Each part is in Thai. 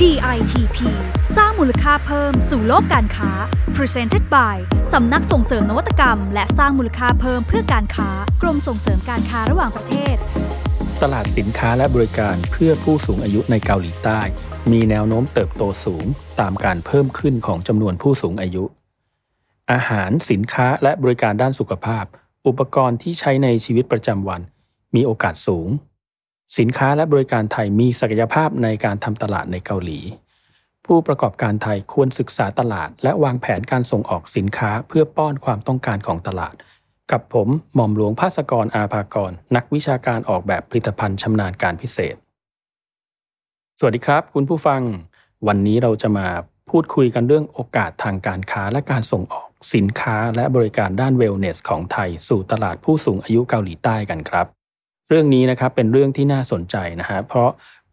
DITP สร้างมูลค่าเพิ่มสู่โลกการค้า Presented by สำนักส่งเสริมนวัตกรรม และสร้างมูลค่าเพิ่มเพื่อการค้ากรมส่งเสริมการค้าระหว่างประเทศ ตลาดสินค้าและบริการเพื่อผู้สูงอายุในเกาหลีใต้ มีแนวโน้มเติบโตสูงตามการเพิ่มขึ้นของจำนวนผู้สูงอายุ อาหารสินค้าและบริการด้านสุขภาพ อุปกรณ์ที่ใช้ในชีวิตประจำวัน มีโอกาสสูง สินค้าและบริการไทยมีศักยภาพในการทำตลาดในเกาหลี ผู้ประกอบการไทยควรศึกษาตลาด และวางแผนการส่งออกสินค้าเพื่อป้อนความต้องการของตลาด กับผมหม่อมหลวงภาสกรอาภากร นักวิชาการออกแบบผลิตภัณฑ์ชำนาญการพิเศษ สวัสดีครับ คุณผู้ฟัง วันนี้เราจะมาพูดคุยกันเรื่องโอกาสทางการค้าและการส่งออกสินค้าและบริการด้านเวลเนสของไทยสู่ตลาดผู้สูงอายุเกาหลีใต้กันครับ เรื่องนี้นะครับเป็นเรื่องที่น่าสนใจนะฮะเพราะ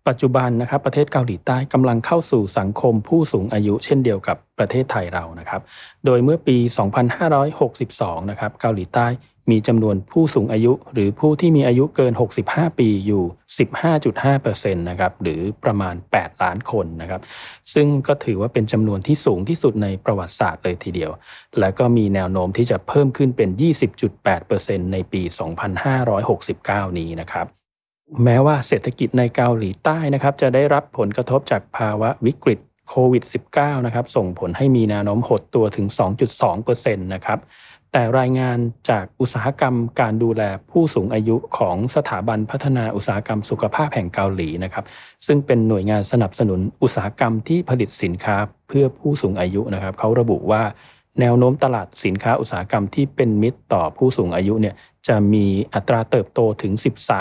ปัจจุบันนะครับประเทศเกาหลีใต้กำลังเข้าสู่สังคมผู้สูงอายุ เช่นเดียวกับประเทศไทยเรานะครับ โดยเมื่อปี 2562 นะครับเกาหลีใต้ มีจำนวนผู้สูงอายุหรือผู้ที่มีอายุเกิน 65 ปีอยู่ 15.5%นะครับหรือประมาณ 8 ล้านคนนะครับซึ่งก็ถือว่าเป็นจำนวนที่สูงที่สุดในประวัติศาสตร์เลยทีเดียว และก็มีแนวโน้มที่จะเพิ่มขึ้นเป็น 20.8%ในปี 2569 นี้นะครับแม้ว่าเศรษฐกิจในเกาหลีใต้นะครับจะได้รับผลกระทบจากภาวะวิกฤตโควิด -19 นะครับส่งผลให้มีแนวโน้มหดตัวถึง 2.2%นะครับ แต่รายงานจากอุตสาหกรรมการดูแลผู้สูงอายุของสถาบันพัฒนาอุตสาหกรรมสุขภาพแห่งเกาหลีนะครับ ซึ่งเป็นหน่วยงานสนับสนุนอุตสาหกรรมที่ผลิตสินค้าเพื่อผู้สูงอายุนะครับเขาระบุว่าแนวโน้มตลาดสินค้าอุตสาหกรรมที่เป็นมิตรต่อผู้สูงอายุเนี่ยจะมีอัตราเติบโตถึง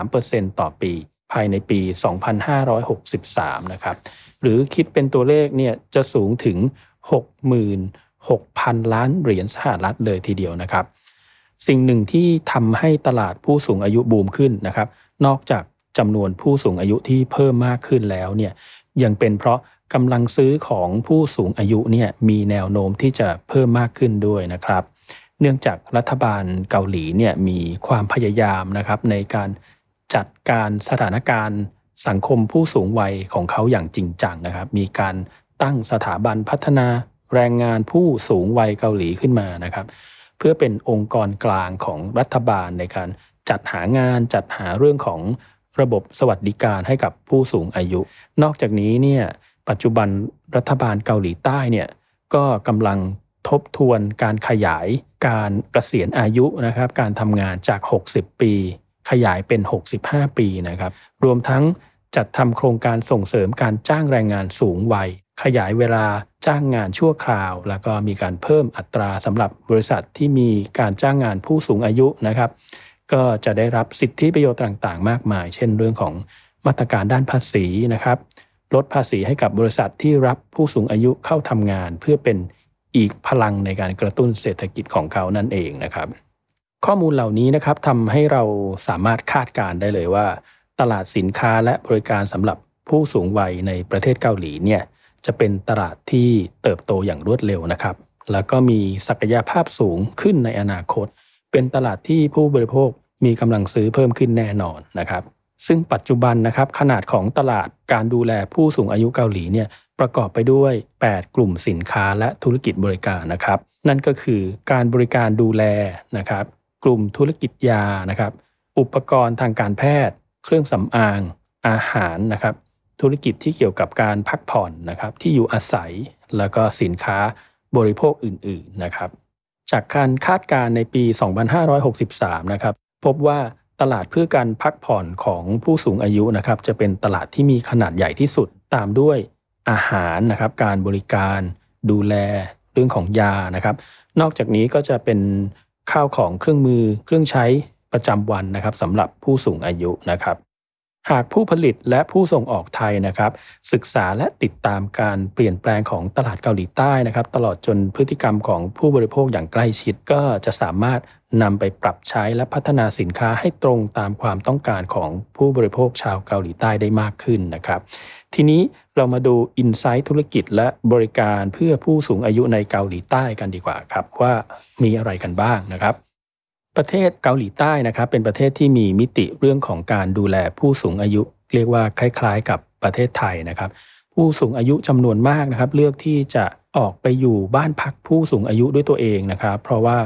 13%ต่อปี ภายในปี 2563 นะครับ หรือคิดเป็นตัวเลขเนี่ยจะสูงถึง 6 0 0 0 6,000 ล้านเหรียญสหรัฐเลยทีเดียวนะครับ สิ่งหนึ่งที่ทำให้ตลาดผู้สูงอายุบูมขึ้นนะครับ นอกจากจำนวนผู้สูงอายุที่เพิ่มมากขึ้นแล้วเนี่ยยังเป็นเพราะกำลังซื้อของผู้สูงอายุเนี่ยมีแนวโน้มที่จะเพิ่มมากขึ้นด้วยนะครับ เนื่องจากรัฐบาลเกาหลีเนี่ยมีความพยายามนะครับในการจัดการสถานการณ์สังคมผู้สูงวัยของเขาอย่างจริงจังนะครับ มีการตั้งสถาบันพัฒนา แรงงานผู้สูงวัยเกาหลีขึ้นมานะครับ เพื่อเป็นองค์กรกลางของรัฐบาลในการจัดหางานจัดหาเรื่องของระบบสวัสดิการให้กับผู้สูงอายุ นอกจากนี้เนี่ยปัจจุบันรัฐบาลเกาหลีใต้เนี่ยก็กำลังทบทวนการขยายการเกษียณอายุนะครับการทำงานจาก 60 ปี ขยายเป็น 65 ปีนะครับรวมทั้งจัดทำโครงการส่งเสริมการจ้างแรงงานสูงวัย ขยายเวลา จ้างงานชั่วคราว แล้วก็มีการเพิ่มอัตราสำหรับบริษัทที่มีการจ้างงานผู้สูงอายุนะครับ ก็จะได้รับสิทธิประโยชน์ต่างๆ มากมาย เช่นเรื่องของมาตรการด้านภาษีนะครับ ลดภาษีให้กับบริษัทที่รับผู้สูงอายุเข้าทำงาน เพื่อเป็นอีกพลังในการกระตุ้นเศรษฐกิจของเขานั่นเองนะครับ ข้อมูลเหล่านี้นะครับทำให้เราสามารถคาดการได้เลยว่า ตลาดสินค้าและบริการสำหรับผู้สูงวัยในประเทศเกาหลีเนี่ย จะเป็นตลาดที่เติบโตอย่างรวดเร็วนะครับ แล้วก็มีศักยภาพสูงขึ้นในอนาคต เป็นตลาดที่ผู้บริโภคมีกำลังซื้อเพิ่มขึ้นแน่นอนนะครับ ซึ่งปัจจุบันนะครับขนาดของตลาดการดูแลผู้สูงอายุเกาหลีเนี่ยประกอบไปด้วย 8 กลุ่มสินค้าและธุรกิจบริการนะครับ นั่นก็คือการบริการดูแลนะครับ กลุ่มธุรกิจยานะครับ อุปกรณ์ทางการแพทย์ เครื่องสำอาง อาหารนะครับ ธุรกิจที่เกี่ยวกับการพักผ่อนนะครับที่อยู่อาศัยแล้วก็สินค้าบริโภคอื่นๆนะครับจากการคาดการณ์ในปี 2563 นะครับพบว่าตลาดเพื่อการพักผ่อนของผู้สูงอายุนะครับจะเป็นตลาดที่มีขนาดใหญ่ที่สุดตามด้วยอาหารนะครับการบริการดูแลเรื่องของยานะครับ นอกจากนี้ก็จะเป็นข้าวของเครื่องมือเครื่องใช้ประจำวันนะครับสำหรับผู้สูงอายุนะครับ หากผู้ผลิตและผู้ส่งออกไทยนะครับ ศึกษาและติดตามการเปลี่ยนแปลงของตลาดเกาหลีใต้นะครับ ตลอดจนพฤติกรรมของผู้บริโภคอย่างใกล้ชิดก็จะสามารถนำไปปรับใช้และพัฒนาสินค้าให้ตรงตามความต้องการของผู้บริโภคชาวเกาหลีใต้ได้มากขึ้นนะครับ ทีนี้เรามาดูอินไซต์ธุรกิจและบริการเพื่อผู้สูงอายุในเกาหลีใต้กันดีกว่าครับ ว่ามีอะไรกันบ้างนะครับ ประเทศเกาหลีใต้นะครับเป็นประเทศที่มีมิติเรื่องของการดูแลผู้สูงอายุ เรียกว่าคล้ายๆ กับประเทศไทยนะครับ ผู้สูงอายุจำนวนมากนะครับ เลือกที่จะออกไปอยู่บ้านพักผู้สูงอายุด้วยตัวเองนะครับ เพราะว่า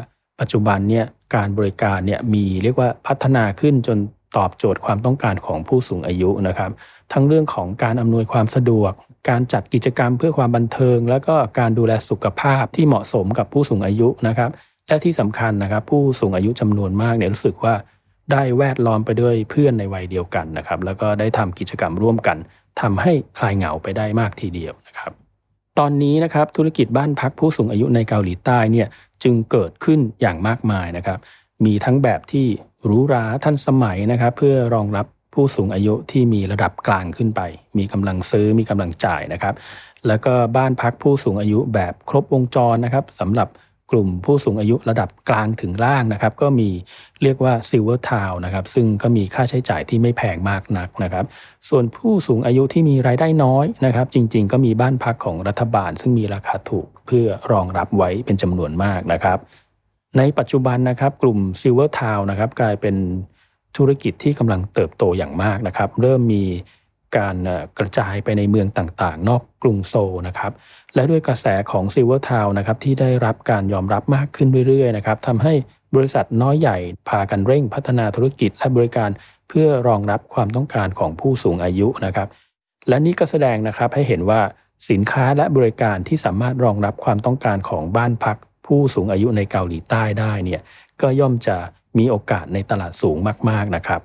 ปัจจุบันเนี่ยการบริการเนี่ยมีเรียกว่าพัฒนาขึ้นจนตอบโจทย์ความต้องการของผู้สูงอายุนะครับ ทั้งเรื่องของการอำนวยความสะดวก การจัดกิจกรรมเพื่อความบันเทิง แล้วก็การดูแลสุขภาพที่เหมาะสมกับผู้สูงอายุนะครับ และที่สำคัญนะครับ ผู้สูงอายุจำนวนมากเนี่ยรู้สึกว่าได้แวดล้อมไปด้วยเพื่อนในวัยเดียวกันนะครับ แล้วก็ได้ทำกิจกรรมร่วมกันทำให้คลายเหงาไปได้มากทีเดียวนะครับ ตอนนี้นะครับธุรกิจบ้านพักผู้สูงอายุในเกาหลีใต้เนี่ยจึงเกิดขึ้นอย่างมากมายนะครับ มีทั้งแบบที่หรูหราทันสมัยนะครับ เพื่อรองรับผู้สูงอายุที่มีระดับกลางขึ้นไป มีกำลังซื้อมีกำลังจ่ายนะครับ แล้วก็บ้านพักผู้สูงอายุแบบครบวงจรนะครับสำหรับ กลุ่มผู้สูงอายุระดับกลางถึงล่างนะครับ ก็มีเรียกว่า silver town นะครับ ซึ่งก็มีค่าใช้จ่ายที่ไม่แพงมากนักนะครับ ส่วนผู้สูงอายุที่มีรายได้น้อยนะครับ จริงๆ ก็มีบ้านพักของรัฐบาล ซึ่งมีราคาถูกเพื่อรองรับไว้เป็นจำนวนมากนะครับ ในปัจจุบันนะครับกลุ่ม silver town นะครับกลายเป็นธุรกิจที่กำลังเติบโตอย่างมากนะครับ เริ่มมี การกระจายไปในเมืองต่างๆ นอกกรุงโซลนะครับและด้วยกระแสของซิลเวอร์ทาวนะครับที่ได้รับการยอมรับมากขึ้นเรื่อยๆนะครับทำให้บริษัทน้อยใหญ่พากันเร่งพัฒนาธุรกิจและบริการเพื่อรองรับความต้องการของผู้สูงอายุนะครับ และนี่ก็แสดงนะครับให้เห็นว่าสินค้าและบริการที่สามารถรองรับความต้องการของบ้านพัก ผู้สูงอายุในเกาหลีใต้ได้เนี่ยก็ย่อมจะมีโอกาสในตลาดสูงมากๆนะครับ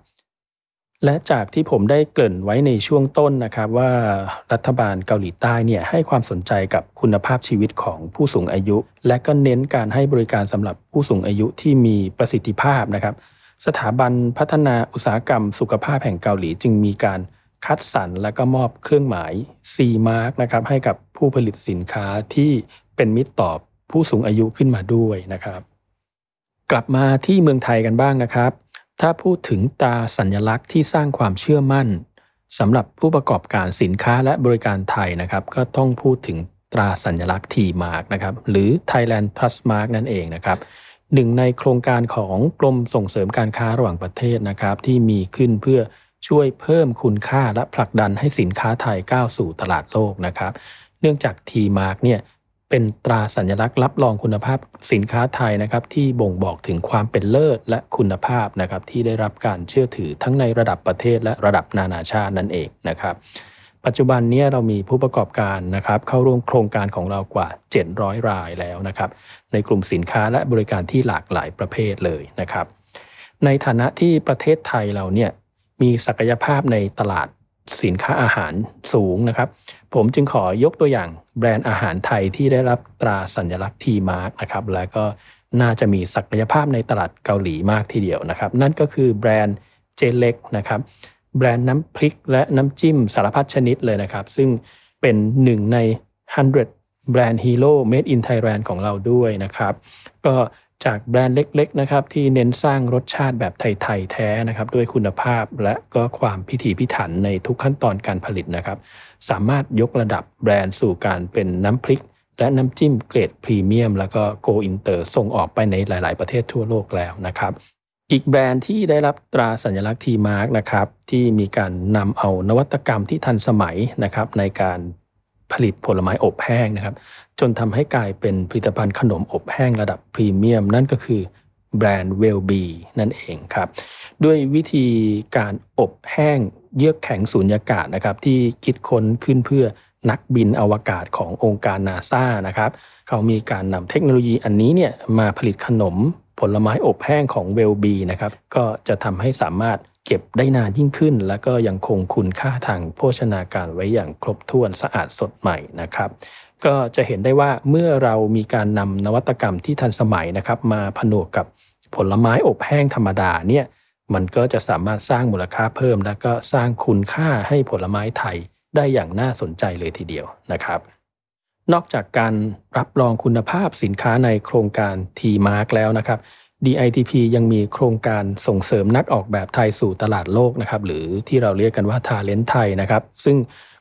และจากที่ผมได้เกริ่นไว้ในช่วงต้นนะครับว่ารัฐบาลเกาหลีใต้เนี่ยให้ความสนใจกับคุณภาพชีวิตของผู้สูงอายุ และก็เน้นการให้บริการสำหรับผู้สูงอายุที่มีประสิทธิภาพนะครับ สถาบันพัฒนาอุตสาหกรรมสุขภาพแห่งเกาหลีจึงมีการคัดสรรและก็มอบเครื่องหมาย C Mark นะครับให้กับผู้ผลิตสินค้าที่เป็นมิตรต่อผู้สูงอายุขึ้นมาด้วยนะครับ กลับมาที่เมืองไทยกันบ้างนะครับ ถ้าพูดถึงตราสัญลักษณ์ที่สร้างความเชื่อมั่นสำหรับผู้ประกอบการสินค้าและบริการไทยนะครับ ก็ต้องพูดถึงตราสัญลักษณ์ T-Mark นะครับ หรือ Thailand Plus Mark นั่นเองนะครับหนึ่งในโครงการของกรมส่งเสริมการค้าระหว่างประเทศนะครับ ที่มีขึ้นเพื่อช่วยเพิ่มคุณค่าและผลักดันให้สินค้าไทยก้าวสู่ตลาดโลกนะครับ เนื่องจาก T-Mark เนี่ย เป็นตราสัญลักษณ์รับรองคุณภาพสินค้าไทยนะครับที่บ่งบอกถึงความเป็นเลิศและคุณภาพนะครับที่ได้รับการเชื่อถือทั้งในระดับประเทศและระดับนานาชาตินั่นเองนะครับ ปัจจุบันนี้เรามีผู้ประกอบการนะครับเข้าร่วมโครงการของเรากว่า 700 รายแล้วนะครับในกลุ่มสินค้าและบริการที่หลากหลายประเภทเลยนะครับ ในฐานะที่ประเทศไทยเราเนี่ยมีศักยภาพในตลาดสินค้าอาหารสูงนะครับ ผมจึงขอยกตัวอย่าง แบรนด์อาหารไทยที่ได้รับตราสัญลักษณ์ทีมาร์กนะครับแล้วก็น่าจะมีศักยภาพในตลาดเกาหลีมากทีเดียวนะครับ นั่นก็คือแบรนด์เจเล็กนะครับแบรนด์น้ำพริกและน้ำจิ้มสารพัดชนิดเลยนะครับ ซึ่งเป็นหนึ่งใน 100 แบรนด์ฮีโร่ made in Thailand ของเราด้วยนะครับ ก็ จากแบรนด์เล็ก ๆ นะครับ ที่เน้นสร้างรสชาติแบบไทย ๆ แท้นะครับ ด้วยคุณภาพและก็ความพิถีพิถันในทุกขั้นตอนการผลิตนะครับ สามารถยกระดับแบรนด์สู่การเป็นน้ำพริก และน้ำจิ้มเกรดพรีเมียม แล้วก็โกอินเตอร์ส่งออกไปในหลาย ๆ ประเทศทั่วโลกแล้วนะครับ อีกแบรนด์ที่ได้รับตราสัญลักษณ์ T Mark นะครับที่มีการนำเอานวัตกรรมที่ทันสมัยนะครับในการ ผลิตผลไม้อบแห้งนะครับ จนทำให้กลายเป็นผลิตภัณฑ์ขนมอบแห้งระดับพรีเมียม นั่นก็คือแบรนด์ Wel-B นั่นเองครับ ด้วยวิธีการอบแห้งเยือกแข็งสูญญากาศนะครับ ที่คิดค้นขึ้นเพื่อ นักบินอวกาศขององค์การนาซานะครับ เขามีการนำเทคโนโลยีอันนี้เนี่ยมาผลิตขนมผลไม้อบแห้งของเวลบีนะครับ ก็จะทำให้สามารถเก็บได้นานยิ่งขึ้น และก็ยังคงคุณค่าทางโภชนาการไว้อย่างครบถ้วนสะอาดสดใหม่นะครับก็จะเห็นได้ว่าเมื่อเรามีการนำนวัตกรรมที่ทันสมัยนะครับ มาผนวกกับผลไม้อบแห้งธรรมดาเนี่ยมันก็จะสามารถสร้างมูลค่าเพิ่ม และก็สร้างคุณค่าให้ผลไม้ไทย ได้อย่างน่าสนใจเลยทีเดียวนะครับ นอกจากการรับรองคุณภาพสินค้าในโครงการ T-Mark แล้วนะครับ DITP ยังมีโครงการส่งเสริมนักออกแบบไทยสู่ตลาดโลกนะครับหรือที่เราเรียกกันว่าทาเลนไทยนะครับ ซึ่ง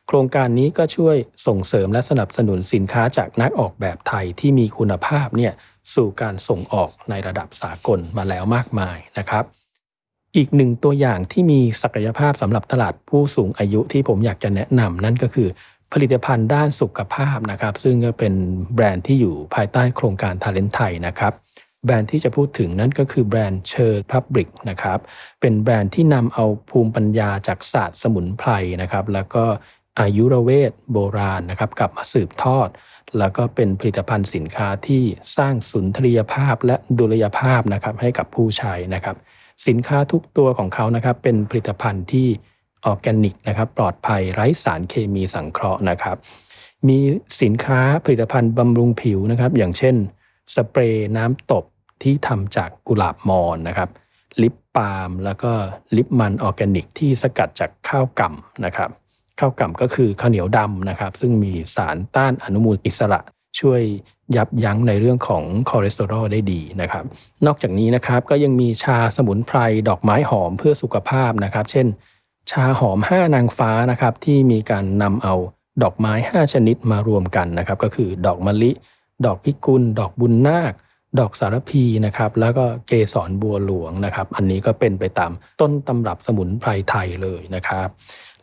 โครงการนี้ก็ช่วยส่งเสริมและสนับสนุนสินค้าจากนักออกแบบไทยที่มีคุณภาพเนี่ยสู่การส่งออกในระดับสากลมาแล้วมากมายนะครับ อีกหนึ่งตัวอย่างที่มีศักยภาพสำหรับตลาดผู้สูงอายุที่ผมอยากจะแนะนำนั่นก็คือผลิตภัณฑ์ด้านสุขภาพนะครับ ซึ่งก็เป็นแบรนด์ที่อยู่ภายใต้โครงการ Talent ไทยนะครับ แบรนด์ที่จะพูดถึงนั่นก็คือแบรนด์เชอร์พับริกนะครับ เป็นแบรนด์ที่นำเอาภูมิปัญญาจากศาสตร์สมุนไพรนะครับ แล้วก็อายุรเวทโบราณนะครับกลับมาสืบทอด แล้วก็เป็นผลิตภัณฑ์สินค้าที่สร้างสุนทรียภาพและดุลยภาพนะครับให้กับผู้ใช้นะครับ สินค้าทุกตัวของเขานะครับเป็นผลิตภัณฑ์ที่ออร์แกนิกนะครับปลอดภัยไร้สารเคมีสังเคราะห์นะครับ มีสินค้าผลิตภัณฑ์บำรุงผิวนะครับ อย่างเช่น สเปรย์น้ำตบที่ทำจากกุหลาบมอญนะครับ lip balm แล้วก็ลิปมันออร์แกนิก ที่สกัดจากข้าวก่ำนะครับข้าวก่ำก็คือข้าวเหนียวดำนะครับ ซึ่งมีสารต้านอนุมูลอิสระ ช่วยยับยั้งในเรื่องของคอเลสเตอรอลได้ดีนะครับ นอกจากนี้นะครับก็ยังมีชาสมุนไพรดอกไม้หอมเพื่อสุขภาพนะครับ เช่น ชาหอม 5 นางฟ้านะครับที่มีการนำเอาดอกไม้ 5 ชนิดมารวมกันนะครับ ก็คือดอกมะลิ ดอกพิกุล ดอกบุญนาค ดอกสารพีนะครับ แล้วก็เกสรบัวหลวงนะครับ อันนี้ก็เป็นไปตามต้นตำรับสมุนไพรไทยเลยนะครับ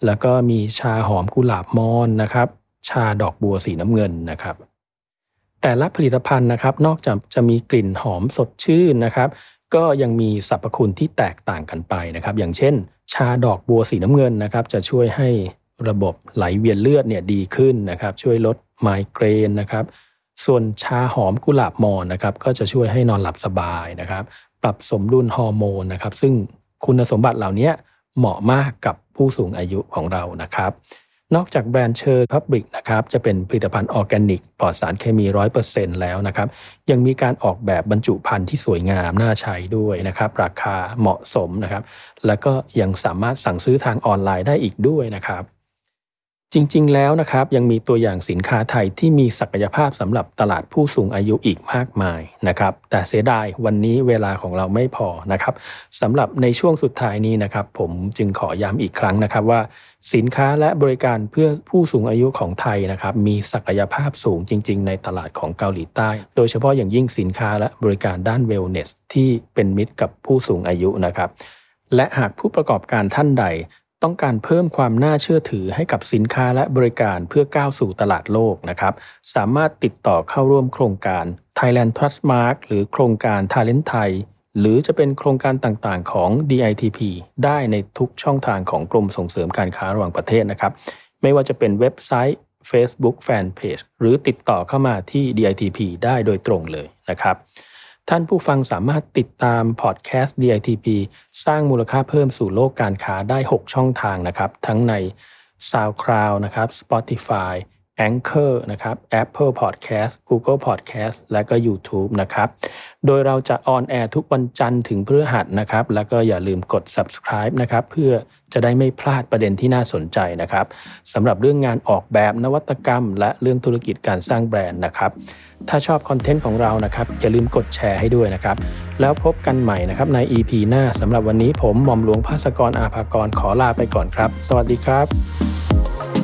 แล้วก็มีชาหอมกุหลาบมอนนะครับ ชาดอกบัวสีน้ำเงินนะครับ แต่ละผลิตภัณฑ์นะครับนอกจากจะมีกลิ่นหอมสดชื่นนะครับ ก็ยังมีสรรพคุณที่แตกต่างกันไปนะครับ อย่างเช่น ชาดอกบัวสีน้ำเงินนะครับ จะช่วยให้ระบบไหลเวียนเลือดเนี่ยดีขึ้นนะครับ ช่วยลดไมเกรนนะครับ ส่วนชาหอมกุหลาบมอญนะครับ ก็จะช่วยให้นอนหลับสบายนะครับ ปรับสมดุลฮอร์โมนนะครับ ซึ่งคุณสมบัติเหล่านี้เหมาะมากกับผู้สูงอายุของเรานะครับ นอกจากแบรนด์เชอร์พับบิกนะครับจะเป็นผลิตภัณฑ์ออร์แกนิกปลอดสารเคมี 100%แล้วนะครับ ยังมีการออกแบบบรรจุภัณฑ์ที่สวยงามน่าใช้ด้วยนะครับ ราคาเหมาะสมนะครับ แล้วก็ยังสามารถสั่งซื้อทางออนไลน์ได้อีกด้วยนะครับจริง ๆ แล้วนะครับยังมีตัวอย่างสินค้าไทยที่มีศักยภาพสำหรับตลาดผู้สูงอายุอีกมากมายนะครับแต่เสียดายวันนี้เวลาของเราไม่พอนะครับสำหรับในช่วงสุดท้ายนี้นะครับ ผมจึงขอย้ำอีกครั้งนะครับว่า สินค้าและบริการเพื่อผู้สูงอายุของไทยนะครับมีศักยภาพสูงจริง ๆ ในตลาดของเกาหลีใต้ โดยเฉพาะอย่างยิ่งสินค้าและบริการด้านเวลเนสที่เป็นมิตรกับผู้สูงอายุนะครับ และหากผู้ประกอบการท่านใด ต้องการเพิ่มความน่าเชื่อถือให้กับสินค้าและบริการเพื่อก้าวสู่ตลาดโลกนะครับ สามารถติดต่อเข้าร่วมโครงการ Thailand Trust Mark หรือโครงการ Talent Thai หรือจะเป็นโครงการต่างๆของ DITP ได้ในทุกช่องทางของกรมส่งเสริมการค้าระหว่างประเทศนะครับ ไม่ว่าจะเป็นเว็บไซต์ Facebook Fanpage หรือติดต่อเข้ามาที่ DITP ได้โดยตรงเลยนะครับ ท่านผู้ฟังสามารถติดตามพอดแคสต์ DITP สร้างมูลค่าเพิ่มสู่โลกการค้าได้ 6 ช่องทางนะครับ ทั้งใน SoundCloud นะครับ Spotify Anchor นะครับ Apple Podcast Google Podcast และก็ YouTube นะครับ โดยเราจะออนแอร์ทุกวันจันทร์ถึงพฤหัสนะครับ แล้วก็อย่าลืมกด subscribe นะครับ เพื่อจะได้ไม่พลาดประเด็นที่น่าสนใจนะครับสำหรับเรื่องงานออกแบบนวัตกรรม และเรื่องธุรกิจการสร้างแบรนด์นะครับ ถ้าชอบคอนเทนต์ของเรานะครับ อย่าลืมกดแชร์ให้ด้วยนะครับ แล้วพบกันใหม่นะครับใน EP หน้าสำหรับวันนี้ผมหม่อมหลวงภาสกรอาภากรขอลาไปก่อนครับ สวัสดีครับ